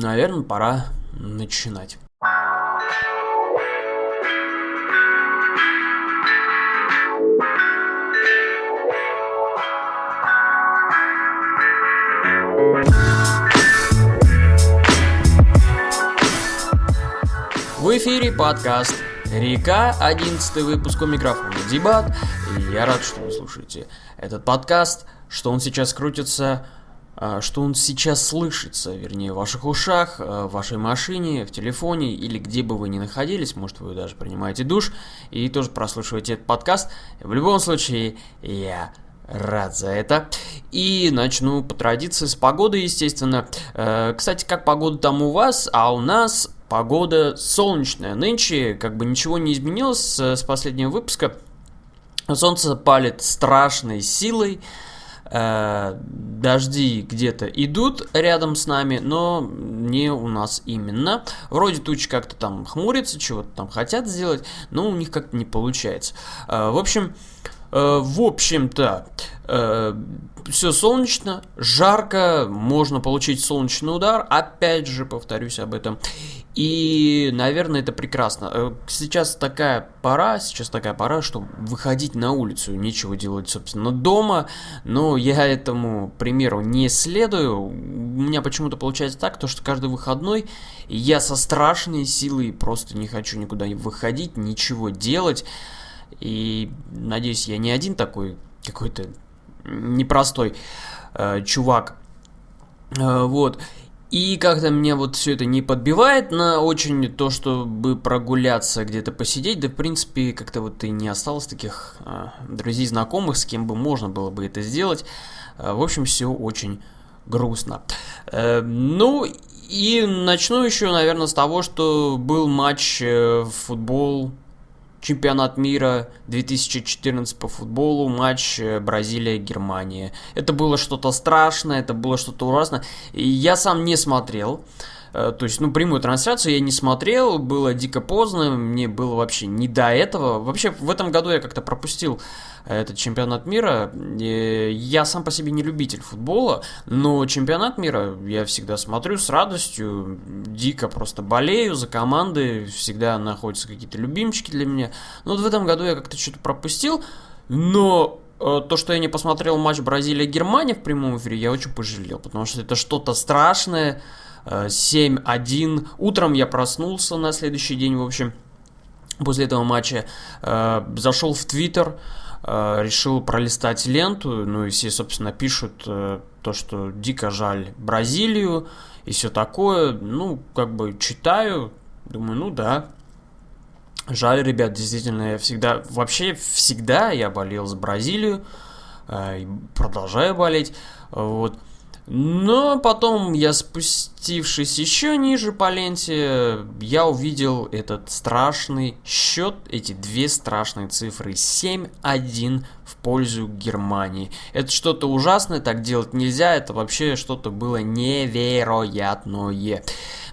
наверное, пора начинать. В эфире подкаст «Река», 11 выпуск у микрофона Дебат, и я рад, что вы слушаете этот подкаст, что он сейчас крутится, что он сейчас слышится, вернее, в ваших ушах, а, в вашей машине, в телефоне или где бы вы ни находились, может, вы даже принимаете душ и тоже прослушиваете этот подкаст. В любом случае, я Рад за это. И начну по традиции с погоды, естественно. Э, кстати, как погода там у вас, а у нас погода солнечная. Нынче как бы ничего не изменилось с последнего выпуска. Солнце палит страшной силой. Э, дожди где-то идут рядом с нами, но не у нас именно. Вроде тучи как-то там хмурятся, чего-то там хотят сделать, но у них как-то не получается. Э, в общем, Э, в общем-то, все солнечно, жарко, можно получить солнечный удар, опять же повторюсь об этом. И, наверное, это прекрасно. Э, сейчас такая пора, сейчас такая пора, что выходить на улицу, нечего делать, собственно, дома, но я этому примеру не следую. У меня почему-то получается так, то, что каждый выходной я со страшной силой просто не хочу никуда выходить, ничего делать. И надеюсь, я не один такой какой-то непростой э, чувак. Э, вот. И как-то мне вот все это не подбивает на очень то, чтобы прогуляться, где-то посидеть. Да, в принципе, как-то вот и не осталось таких э, друзей, знакомых, с кем бы можно было бы это сделать. Э, в общем, все очень грустно. Э, ну, и начну еще, наверное, с того, что был матч э, в футбол чемпионат мира 2014 по футболу, матч э, Бразилия-Германия. Это было что-то страшное, это было что-то ужасное. И я сам не смотрел. Э, то есть, ну, прямую трансляцию я не смотрел, было дико поздно, мне было вообще не до этого. Вообще, в этом году я как-то пропустил этот чемпионат мира. Я сам по себе не любитель футбола, но чемпионат мира я всегда смотрю с радостью, дико просто болею за команды, всегда находятся какие-то любимчики для меня. Но вот в этом году я как-то что-то пропустил, но э, то, что я не посмотрел матч Бразилия-Германия в прямом эфире, я очень пожалел, потому что это что-то страшное. 7-1. Э, Утром я проснулся на следующий день, в общем, после этого матча. Э, зашел в Твиттер, Э, решил пролистать ленту, ну и все, собственно, пишут э, то, что дико жаль Бразилию и все такое. Ну, как бы читаю, думаю, ну да, жаль, ребят, действительно, я всегда, вообще всегда я болел за Бразилию, и продолжаю болеть, вот. Но потом я спустившись еще ниже по ленте, я увидел этот страшный счет, эти две страшные цифры 7-1 в пользу Германии. Это что-то ужасное, так делать нельзя, это вообще что-то было невероятное.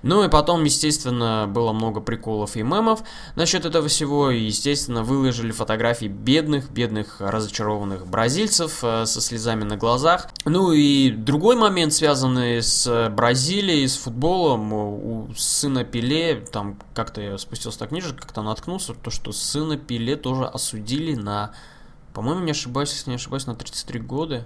Ну и потом, естественно, было много приколов и мемов насчет этого всего. И, естественно, выложили фотографии бедных, бедных разочарованных бразильцев э, со слезами на глазах. Ну и другой момент, связанный с Бразилией, с футболом. У сына Пеле, там как-то я спустился так ниже, как-то наткнулся, то, что сына Пеле тоже осудили на, по-моему, не ошибаюсь, если не ошибаюсь, на 33 года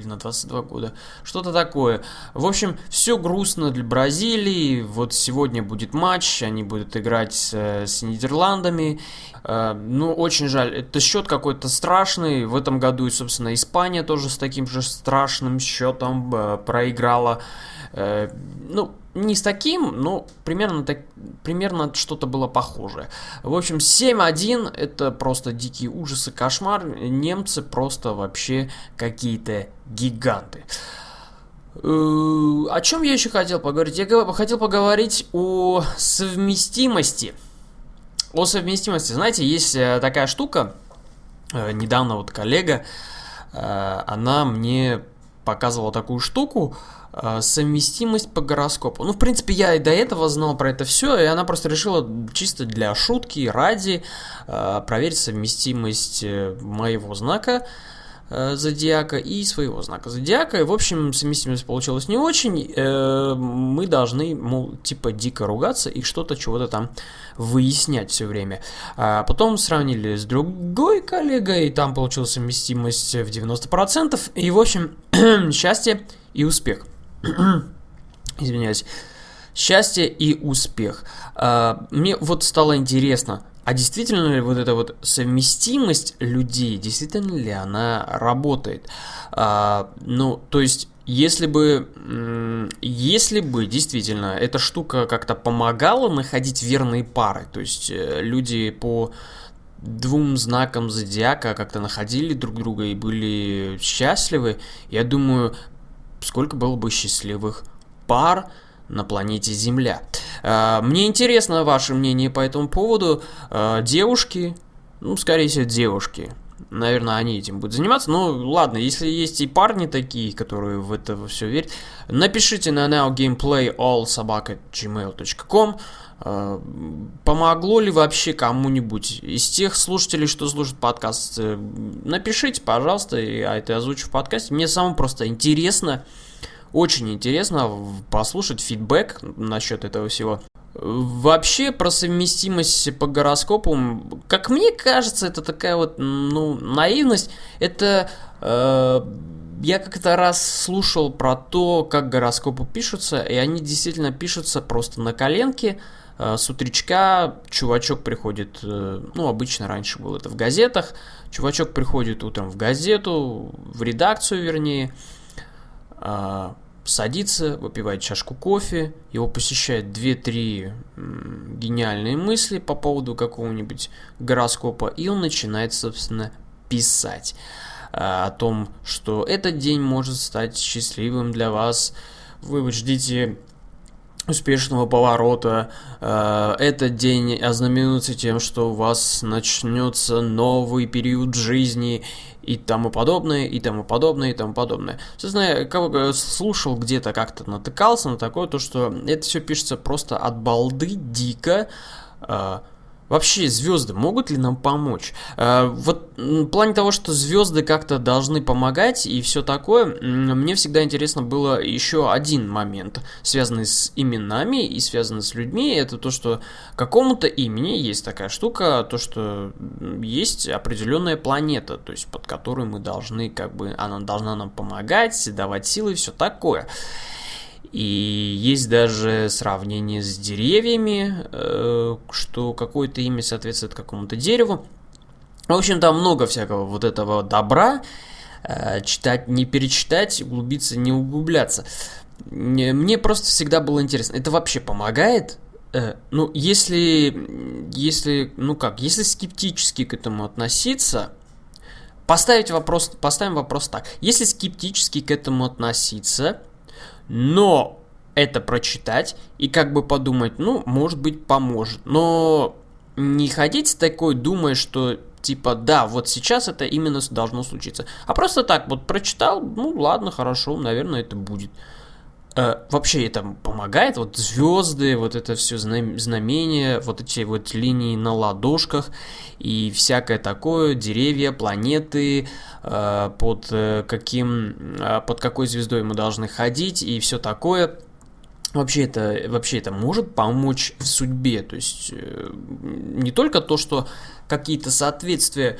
или на 22 года, что-то такое. В общем, все грустно для Бразилии, вот сегодня будет матч, они будут играть с, с Нидерландами, э, ну, очень жаль, это счет какой-то страшный, в этом году и, собственно, Испания тоже с таким же страшным счетом э, проиграла, э, ну, не с таким, но примерно, так, примерно что-то было похожее. В общем, 7-1 это просто дикие ужасы, кошмар. Немцы просто вообще какие-то гиганты. Э, о чем я еще хотел поговорить? Я хотел поговорить о совместимости. О совместимости. Знаете, есть э, такая штука. Э, недавно вот коллега, она мне показывала такую штуку, совместимость по гороскопу. Ну, в принципе, я и до этого знал про это все, и она просто решила чисто для шутки, ради, э, проверить совместимость э, моего знака э, зодиака и своего знака зодиака. И, в общем, совместимость получилась не очень. Э, мы должны, мол, типа дико ругаться и что-то, чего-то там выяснять все время. А потом сравнили с другой коллегой, и там получилась совместимость в 90%. И, в общем, счастье и успех. Извиняюсь. Счастье и успех. А, мне вот стало интересно, а действительно ли вот эта вот совместимость людей, действительно ли она работает? А, ну, то есть, если бы, если бы действительно эта штука как-то помогала находить верные пары, то есть э, люди по двум знакам зодиака как-то находили друг друга и были счастливы, я думаю, сколько было бы счастливых пар, на планете Земля. А, мне интересно ваше мнение по этому поводу. А, девушки, ну, скорее всего, девушки, наверное, они этим будут заниматься. Ну, ладно, если есть и парни такие, которые в это все верят, напишите на nowgameplayallsobaka.gmail.com Помогло ли вообще кому-нибудь из тех слушателей, что слушают подкаст? Э, напишите, пожалуйста, я это озвучу в подкасте. Мне самому просто интересно, очень интересно послушать фидбэк насчет этого всего. Вообще про совместимость по гороскопу, как мне кажется, это такая вот, ну, наивность. Это э, я как-то раз слушал про то, как гороскопы пишутся, и они действительно пишутся просто на коленке. Э, с утречка чувачок приходит, э, ну, обычно раньше было это в газетах, чувачок приходит утром в газету, в редакцию, вернее, а, садится, выпивает чашку кофе, его посещает 2-3 гениальные мысли по поводу какого-нибудь гороскопа, и он начинает, собственно, писать о том, что этот день может стать счастливым для вас. Вы ждите успешного поворота. Э, этот день ознаменуется тем, что у вас начнется новый период жизни и тому подобное, и тому подобное, и тому подобное. Собственно, кого слушал где-то как-то натыкался на такое, то что это все пишется просто от балды дико, э, Вообще, звезды могут ли нам помочь? Э, вот в плане того, что звезды как-то должны помогать и все такое, мне всегда интересно было еще один момент, связанный с именами и связанный с людьми. Это то, что какому-то имени есть такая штука, то, что есть определенная планета, то есть под которой мы должны, как бы, она должна нам помогать, давать силы и все такое. И есть даже сравнение с деревьями, э, что какое-то имя соответствует какому-то дереву. В общем, там много всякого вот этого добра. Э, читать не перечитать, углубиться не углубляться. Мне просто всегда было интересно, это вообще помогает? Э, ну, если, если, ну как, если скептически к этому относиться, поставить вопрос, поставим вопрос так. Если скептически к этому относиться, но это прочитать и как бы подумать, ну, может быть, поможет. Но не ходить с такой, думая, что типа, да, вот сейчас это именно должно случиться. А просто так, вот прочитал, ну, ладно, хорошо, наверное, это будет. Э, вообще это помогает, вот звезды, вот это все знамения, вот эти вот линии на ладошках и всякое такое, деревья, планеты, э, под э, каким, э, под какой звездой мы должны ходить и все такое. Вообще это, вообще это может помочь в судьбе, то есть э, не только то, что какие-то соответствия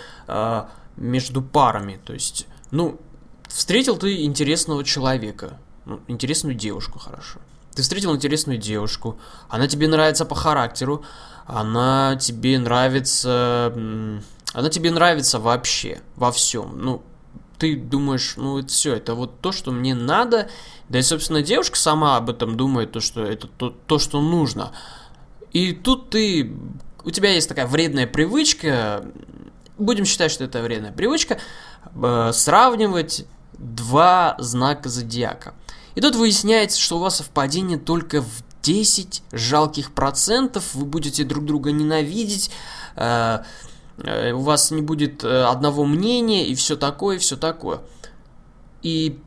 между парами, то есть, ну, встретил ты интересного человека, ну, интересную девушку, хорошо. Ты встретил интересную девушку, она тебе нравится по характеру, она тебе нравится... Она тебе нравится вообще, во всем. Ну, ты думаешь, ну, это все, это вот то, что мне надо. Да и, собственно, девушка сама об этом думает, то, что это то, то что нужно. И тут ты... У тебя есть такая вредная привычка, будем считать, что это вредная привычка, э, сравнивать два знака зодиака. И тут выясняется, что у вас совпадение только в 10 жалких процентов, вы будете друг друга ненавидеть, э, э, у вас не будет э, одного мнения и все такое, все такое. И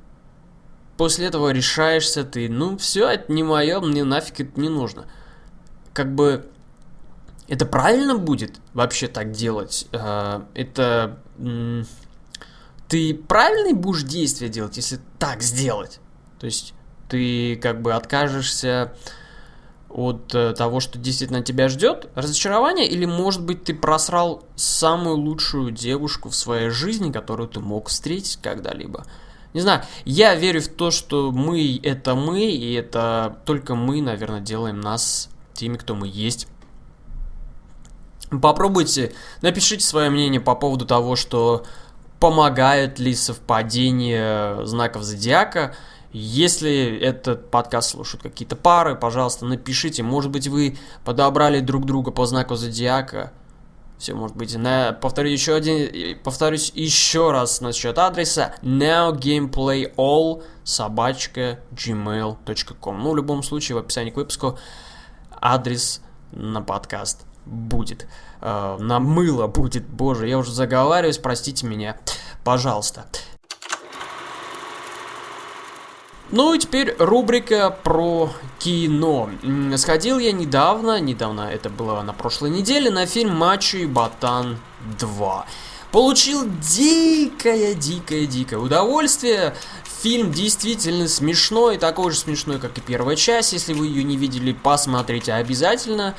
после этого решаешься ты, ну все, это не мое, мне нафиг это не нужно. Как бы это правильно будет вообще так делать? Это ты правильные будешь действия делать, если так сделать? То есть ты как бы откажешься от э, того, что действительно тебя ждет, разочарование, или, может быть, ты просрал самую лучшую девушку в своей жизни, которую ты мог встретить когда-либо. Не знаю, я верю в то, что мы — это мы, и это только мы, наверное, делаем нас теми, кто мы есть. Попробуйте, напишите свое мнение по поводу того, что помогает ли совпадение знаков зодиака, если этот подкаст слушают какие-то пары, пожалуйста, напишите. Может быть, вы подобрали друг друга по знаку зодиака. Все, может быть, на, повторю еще один, повторюсь еще раз насчет адреса nowgameplayall собачка gmail.com. Ну, в любом случае, в описании к выпуску адрес на подкаст будет. Э, на мыло будет, боже, я уже заговариваюсь, простите меня, пожалуйста. Ну и теперь рубрика про кино. Сходил я недавно, недавно это было на прошлой неделе, на фильм «Мачо и Ботан 2». Получил дикое-дикое-дикое удовольствие. Фильм действительно смешной, такой же смешной, как и первая часть. Если вы ее не видели, посмотрите обязательно.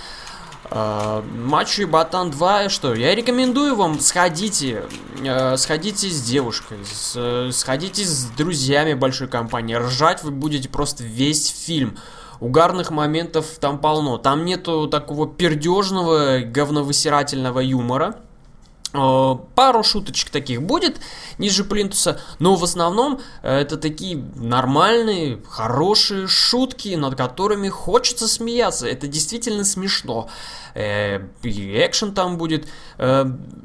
Uh, Мачо и Ботан 2, что, я рекомендую вам, сходите, uh, сходите с девушкой, с, uh, сходите с друзьями большой компании, ржать вы будете просто весь фильм. Угарных моментов там полно, там нету такого пердежного, говновысирательного юмора, Э, пару шуточек таких будет ниже плинтуса, но в основном э, это такие нормальные, хорошие шутки, над которыми хочется смеяться. Это действительно смешно. Э, и экшен там будет.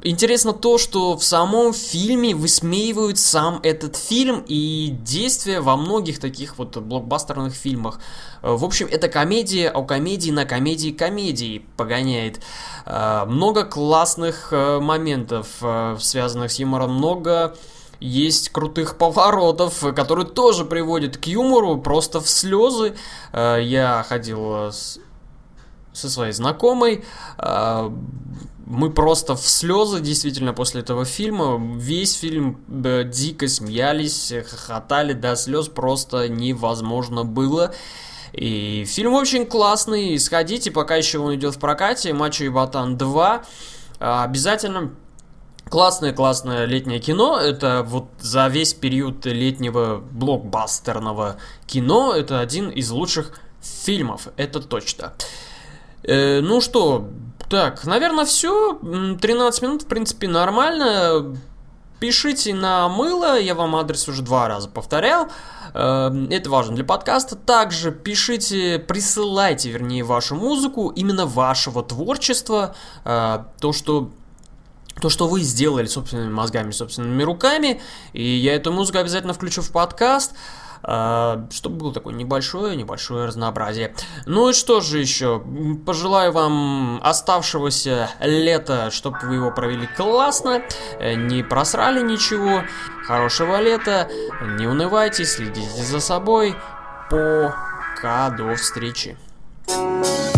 Интересно то, что в самом фильме высмеивают сам этот фильм и действия во многих таких вот блокбастерных фильмах. В общем, это комедия о комедии на комедии комедии погоняет. Много классных моментов моментов, э, связанных с юмором, много есть крутых поворотов, которые тоже приводят к юмору, просто в слезы. Э, я ходил с, со своей знакомой, э, мы просто в слезы действительно после этого фильма. Весь фильм дико смеялись, хохотали до слез, просто невозможно было. И фильм очень классный, сходите, пока еще он идет в прокате, Мачо и Ботан 2. Обязательно Классное-классное летнее кино. Это вот за весь период летнего блокбастерного кино это один из лучших фильмов. Это точно. Э, ну что, так, наверное, все. 13 минут, в принципе, нормально. Пишите на мыло, я вам адрес уже два раза повторял. Э, это важно для подкаста. Также пишите, присылайте, вернее, вашу музыку, именно вашего творчества. Э, то, что то, что вы сделали собственными мозгами, собственными руками, и я эту музыку обязательно включу в подкаст, а, чтобы было такое небольшое, небольшое разнообразие. Ну и что же еще? Пожелаю вам оставшегося лета, чтобы вы его провели классно, не просрали ничего, хорошего лета, не унывайте, следите за собой. Пока, до встречи. thank you